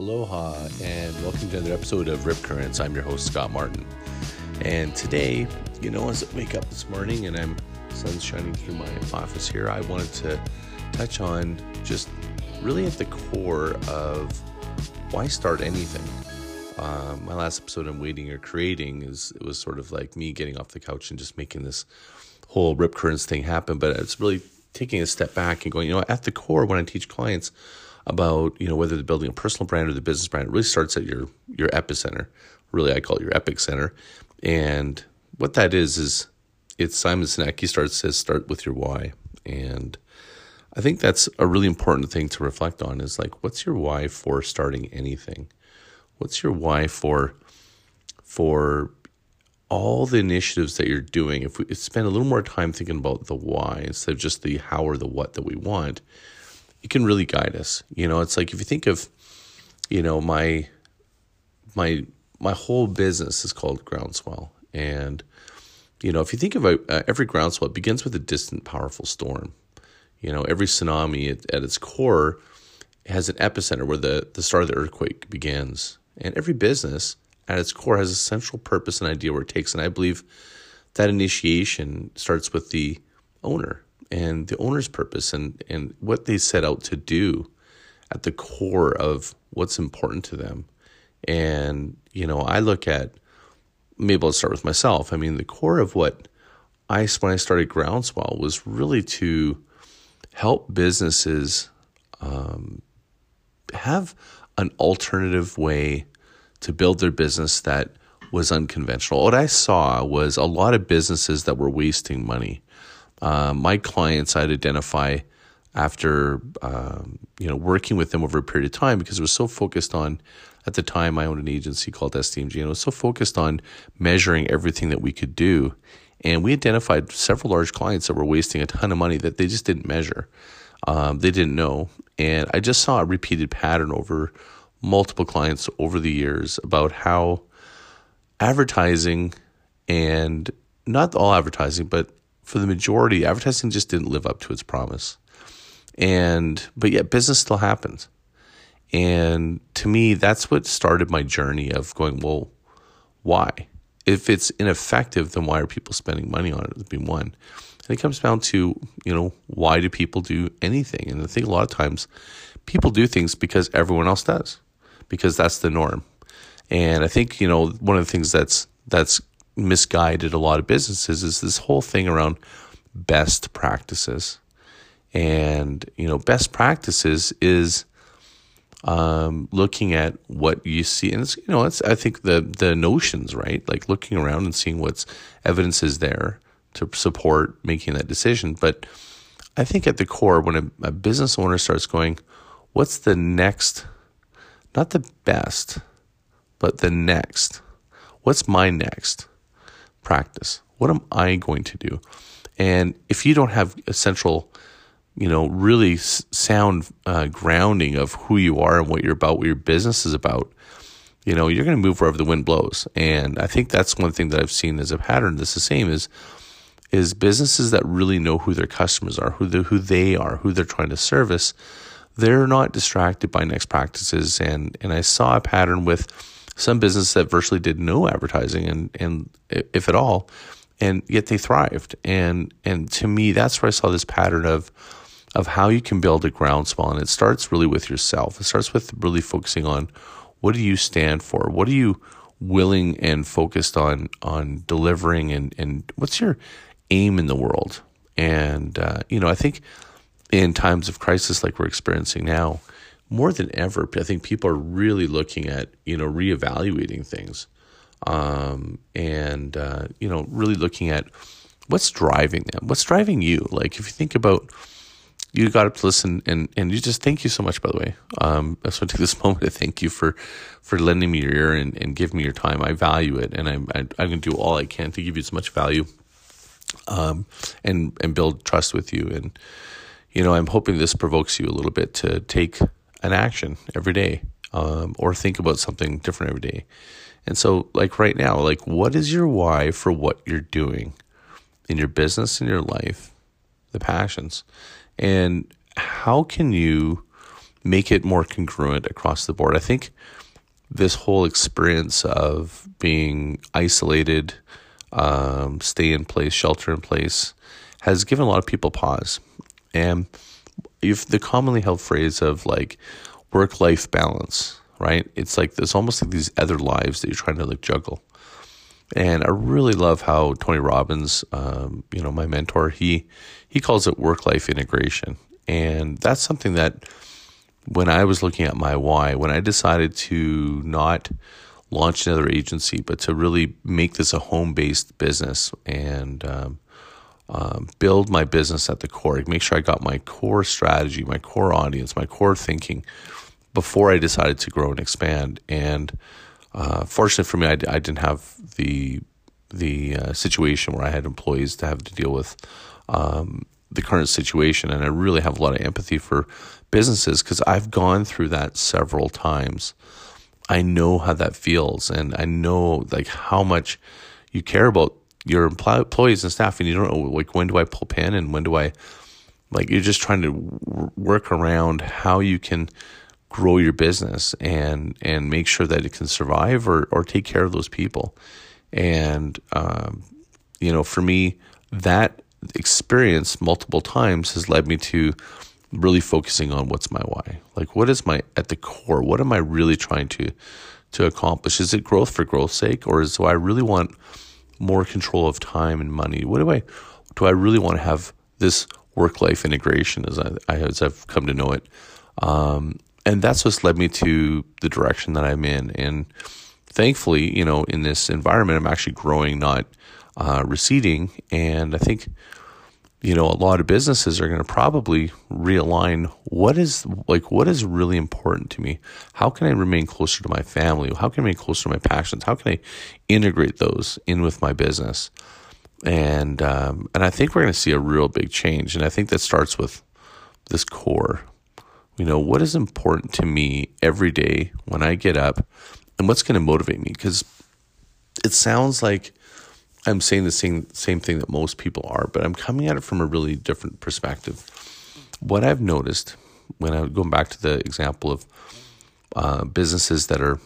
Aloha, and welcome to another episode of Rip Currents. I'm your host, Scott Martin. And today, you know, as I wake up this morning and I'm sun's shining through my office here, I wanted to touch on just really at the core of why start anything. Um, my last episode on waiting or creating is it was sort of like me getting off the couch and just making this whole Rip Currents thing happen. But it's really taking a step back and going, you know, at the core, when I teach clients, about you know whether they're building a personal brand or the business brand. It really starts at your your epicenter. Really, I call it your epic center. And what that is is it's Simon Sinek. He starts says start with your why, and I think that's a really important thing to reflect on. Is like, what's your why for starting anything? What's your why for for all the initiatives that you're doing? If we spend a little more time thinking about the why instead of just the how or the what that we want, it can really guide us. You know, it's like if you think of, you know, my my my whole business is called Groundswell, and you know, if you think about uh, every groundswell, it begins with a distant, powerful storm. You know, every tsunami at, at its core has an epicenter where the the start of the earthquake begins, and every business at its core has a central purpose and idea where it takes. And I believe that initiation starts with the owner and the owner's purpose and, and what they set out to do at the core of what's important to them. And, you know, I look at, maybe I'll start with myself. I mean, the core of what I, when I started Groundswell was really to help businesses um, have an alternative way to build their business that was unconventional. What I saw was a lot of businesses that were wasting money uh, my clients I'd identify after um, you know working with them over a period of time because it was so focused on at the time I owned an agency called STMG and it was so focused on measuring everything that we could do. And we identified several large clients that were wasting a ton of money that they just didn't measure. Um, they didn't know. And I just saw a repeated pattern over multiple clients over the years about how advertising and not all advertising but for the majority, advertising just didn't live up to its promise. And but yet business still happens. And to me, that's what started my journey of going, well, why? If it's ineffective, then why are people spending money on it? Would be one. And it comes down to, you know, why do people do anything? And I think a lot of times people do things because everyone else does, because that's the norm. And I think, you know, one of the things that's that's misguided a lot of businesses is this whole thing around best practices. And, you know, best practices is um, looking at what you see. And it's, you know, it's, I think the, the notions, right? Like looking around and seeing what's evidence is there to support making that decision. But I think at the core, when a, a business owner starts going, what's the next, not the best, but the next? What's my next? Practice? What am I going to do? And if you don't have a central, you know, really sound uh, grounding of who you are and what you're about, what your business is about, you know, you're going to move wherever the wind blows. And I think that's one thing that I've seen as a pattern. That's the same is is businesses that really know who their customers are, who they, who they are, who they're trying to service. They're not distracted by next practices. And and I saw a pattern with some businesses that virtually did no advertising and and if at all and yet they thrived. And and to me that's where I saw this pattern of of how you can build a groundswell. And it starts really with yourself. It starts with really focusing on what do you stand for? What are you willing and focused on on delivering? And and what's your aim in the world? And uh, you know I think in times of crisis like we're experiencing now more than ever, I think people are really looking at you know reevaluating things, um, and uh, you know really looking at what's driving them, what's driving you. Like if you think about you got to listen and and you just thank you so much by the way. Um i just want to take this moment to thank you for for lending me your ear and, and giving me your time. I value it and i'm I, i am going to do all i can to give you as much value um and and build trust with you. And you know i'm hoping this provokes you a little bit to take an action every day um, or think about something different every day. And so, like right now, like what is your why for what you're doing in your business, in your life, the passions, and how can you make it more congruent across the board. I think this whole experience of being isolated, um, stay in place, shelter in place, has given a lot of people pause. And if the commonly held phrase of like work life balance, right? It's like there's almost like these other lives that you're trying to like juggle. And I really love how Tony Robbins, um, you know, my mentor, he he calls it work life integration, and that's something that when I was looking at my why, when I decided to not launch another agency, but to really make this a home based business and um, um, build my business at the core, make sure I got my core strategy, my core audience, my core thinking before I decided to grow and expand. And uh, fortunately for me, I, I, didn't have the the uh, situation where I had employees to have to deal with um, the current situation, and I really have a lot of empathy for businesses because I've gone through that several times. I know how that feels, and I know like how much you care about your employees and staff, and you don't know like when do I pull pin and when do I like you're just trying to work around how you can grow your business and and make sure that it can survive or or take care of those people. And um, you know, for me, that experience multiple times has led me to really focusing on what's my why. Like, what is my at the core? What am I really trying to to accomplish? Is it growth for growth's sake, or is do I really want more control of time and money? What do I do? I really want to have this work life integration as I, as I've come to know it. Um, and that's what's led me to the direction that I'm in. And thankfully, you know, in this environment, I'm actually growing, not uh, receding. And I think, you know, a lot of businesses are going to probably realign what is like what is really important to me. How can I remain closer to my family? How can I remain closer to my passions? How can I integrate those in with my business? And um, and I think we're going to see a real big change. And I think that starts with this core you know, what is important to me every day when I get up and what's going to motivate me? Because it sounds like I'm saying the same, same thing that most people are, but I'm coming at it from a really different perspective. What I've noticed when I'm going back to the example of uh, businesses that are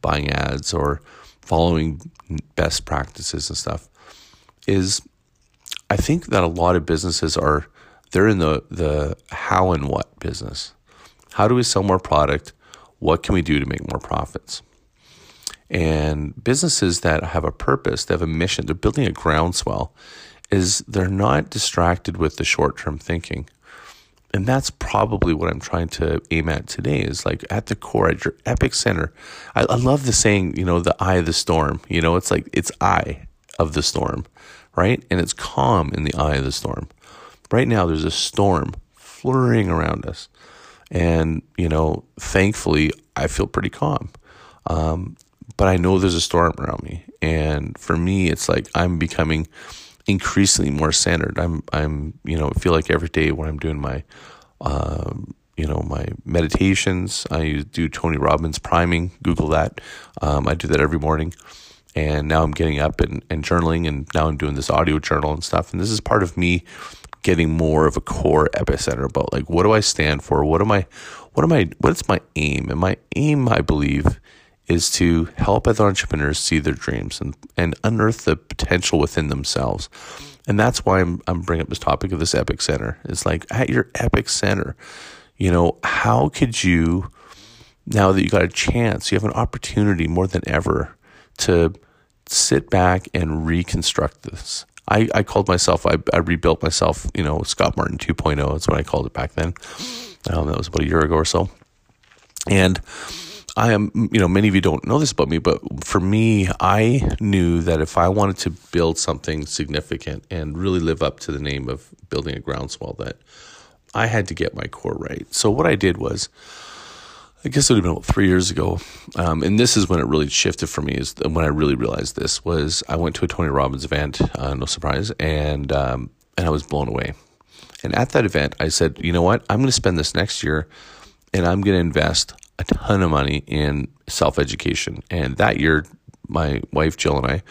buying ads or following best practices and stuff is I think that a lot of businesses are they're in the the how and what business. How do we sell more product? What can we do to make more profits? And businesses that have a purpose, they have a mission, they're building a groundswell, is they're not distracted with the short term thinking. And that's probably what I'm trying to aim at today is like at the core, at your epic center. I, I love the saying, you know, the eye of the storm. You know, it's like it's eye of the storm, right? And it's calm in the eye of the storm. Right now, there's a storm flurrying around us. And, you know, thankfully, I feel pretty calm. Um, but I know there's a storm around me. And for me, it's like I'm becoming increasingly more centered. I'm, I'm, you know, feel like every day when I'm doing my, um, you know, my meditations, I do Tony Robbins priming, Google that. Um, I do that every morning. And now I'm getting up and, and journaling, and now I'm doing this audio journal and stuff. And this is part of me getting more of a core epicenter about like what do I stand for? What am I what am I what's my aim? And my aim, I believe, is to help other entrepreneurs see their dreams and, and unearth the potential within themselves. And that's why I'm I'm bringing up this topic of this epic center. It's like at your epic center, you know, how could you now that you got a chance, you have an opportunity more than ever to sit back and reconstruct this. I, I called myself, I, I rebuilt myself, you know, Scott Martin 2.0. That's what I called it back then. Um, that was about a year ago or so. And I am, you know, many of you don't know this about me, but for me, I knew that if I wanted to build something significant and really live up to the name of building a groundswell, that I had to get my core right. So what I did was, I guess it would have been about three years ago, um, and this is when it really shifted for me. Is when I really realized this was I went to a Tony Robbins event, uh, no surprise, and um, and I was blown away. And at that event, I said, you know what? I'm going to spend this next year, and I'm going to invest a ton of money in self education. And that year, my wife Jill and I,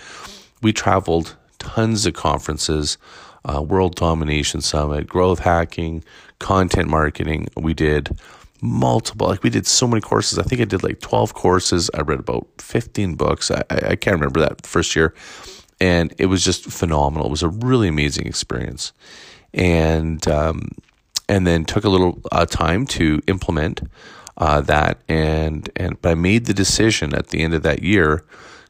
we traveled tons of conferences, uh, World Domination Summit, growth hacking, content marketing. We did multiple, like we did so many courses. I think I did like 12 courses. I read about 15 books. I, I can't remember that first year. And it was just phenomenal. It was a really amazing experience. And, um, and then took a little uh, time to implement uh, that. And, and, but I made the decision at the end of that year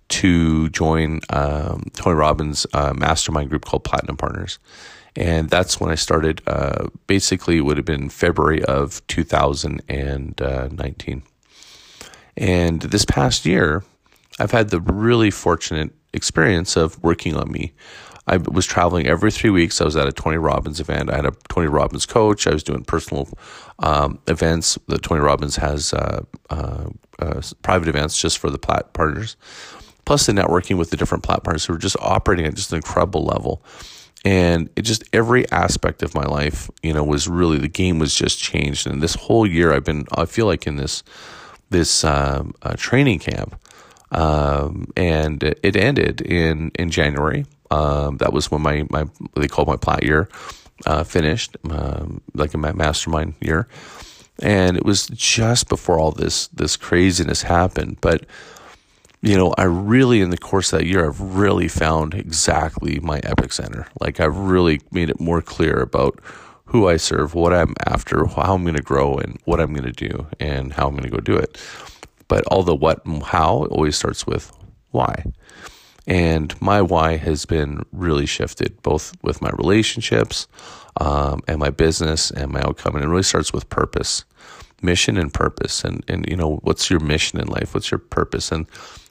to join um, Tony Robbins' uh, mastermind group called Platinum Partners. And that's when I started. Uh, basically, it would have been February of 2019. And this past year, I've had the really fortunate experience of working on me. I was traveling every three weeks. I was at a Tony Robbins event. I had a Tony Robbins coach. I was doing personal um, events. The Tony Robbins has uh, uh, uh, private events just for the plat partners plus the networking with the different platforms who are just operating at just an incredible level. And it just every aspect of my life, you know, was really the game was just changed. And this whole year, I've been, I feel like in this this um, uh, training camp, um, and it ended in in January. Um, that was when my my they called my plat year uh, finished, um, like in my mastermind year, and it was just before all this this craziness happened. But you know, I really, in the course of that year, I've really found exactly my epic center. Like, I've really made it more clear about who I serve, what I'm after, how I'm going to grow, and what I'm going to do, and how I'm going to go do it. But all the what and how always starts with why. And my why has been really shifted, both with my relationships um, and my business and my outcome. And it really starts with purpose, mission, and purpose. And, and, you know, what's your mission in life? What's your purpose? And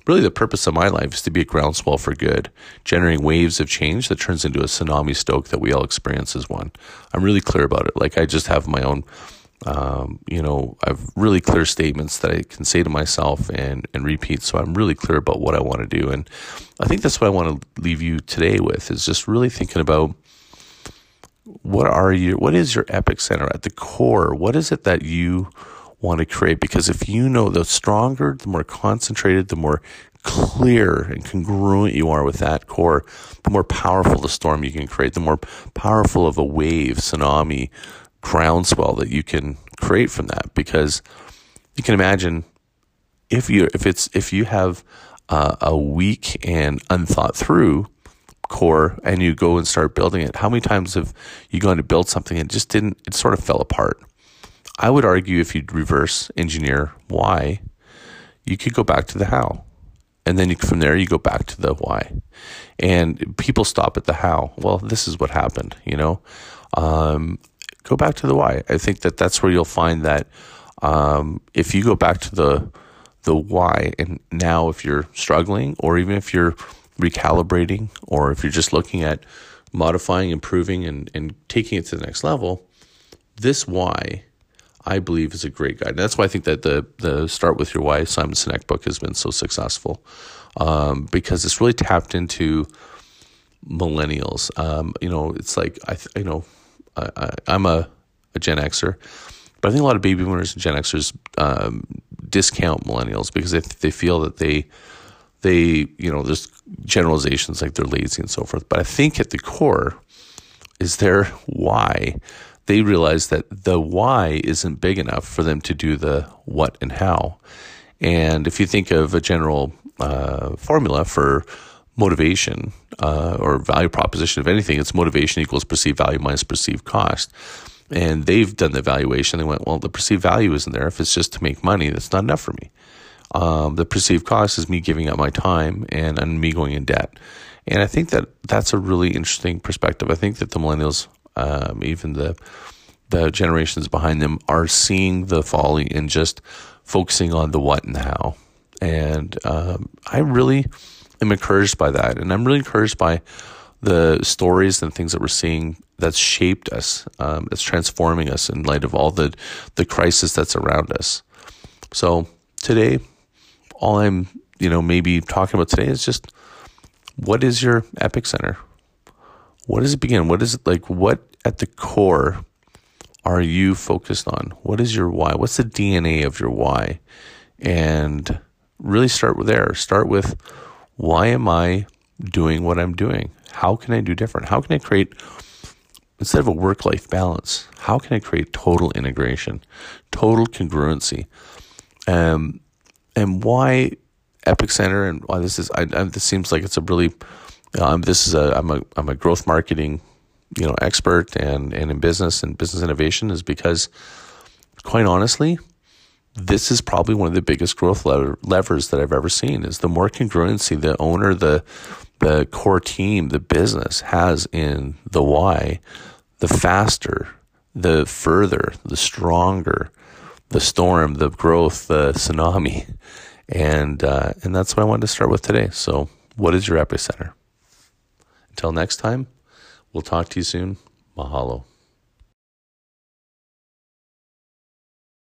really the purpose of my life is to be a groundswell for good, generating waves of change that turns into a tsunami stoke that we all experience as one. I'm really clear about it. Like I just have my own, um, you know, I've really clear statements that I can say to myself and, and repeat. So I'm really clear about what I want to do. And I think that's what I want to leave you today with is just really thinking about what are you, what is your epic center at the core? What is it that you want to create because if you know the stronger, the more concentrated, the more clear and congruent you are with that core, the more powerful the storm you can create, the more powerful of a wave, tsunami, groundswell that you can create from that. Because you can imagine if you if it's if you have uh, a weak and unthought through core and you go and start building it, how many times have you gone to build something and just didn't? It sort of fell apart I would argue if you reverse engineer why, you could go back to the how. And then you, from there, you go back to the why. And people stop at the how. Well, this is what happened, you know? Um, go back to the why. I think that that's where you'll find that um, if you go back to the the why, and now if you're struggling, or even if you're recalibrating, or if you're just looking at modifying, improving, and, and taking it to the next level, this why I believe is a great guide. And that's why I think that the the Start with Your Why Simon Sinek book has been so successful um, because it's really tapped into millennials. Um, you know, it's like I you know I, am a, a Gen Xer, but I think a lot of baby boomers and Gen Xers um, discount millennials because they they feel that they they you know there's generalizations like they're lazy and so forth. But I think at the core is their why they realize that the why isn't big enough for them to do the what and how. And if you think of a general uh, formula for motivation uh, or value proposition, of anything, it's motivation equals perceived value minus perceived cost. And they've done the evaluation. They went, well, the perceived value isn't there. If it's just to make money, that's not enough for me. Um, the perceived cost is me giving up my time and, and me going in debt. And I think that that's a really interesting perspective. I think that the millennials um, even the the generations behind them are seeing the folly in just focusing on the what and the how. And um, I really am encouraged by that, and I'm really encouraged by the stories and things that we're seeing that's shaped us, um, that's transforming us in light of all the the crisis that's around us. So today, all I'm you know maybe talking about today is just what is your epic center? what does it begin? What is it like? What at the core are you focused on? What is your why? What's the DNA of your why? And really start there. Start with why am I doing what I'm doing? How can I do different? How can I create instead of a work life balance, how can I create total integration, total congruency? Um, and why Epicenter and why this is, I, I, this seems like it's a really, um, this is a, I'm a, I'm a growth marketing, you know, expert and, and in business and business innovation is because quite honestly, this is probably one of the biggest growth lever, levers that I've ever seen is the more congruency the owner, the, the core team, the business has in the why, the faster, the further, the stronger, the storm, the growth, the tsunami, and uh, and that's what I wanted to start with today. So, what is your epicenter? Until next time, we'll talk to you soon. Mahalo.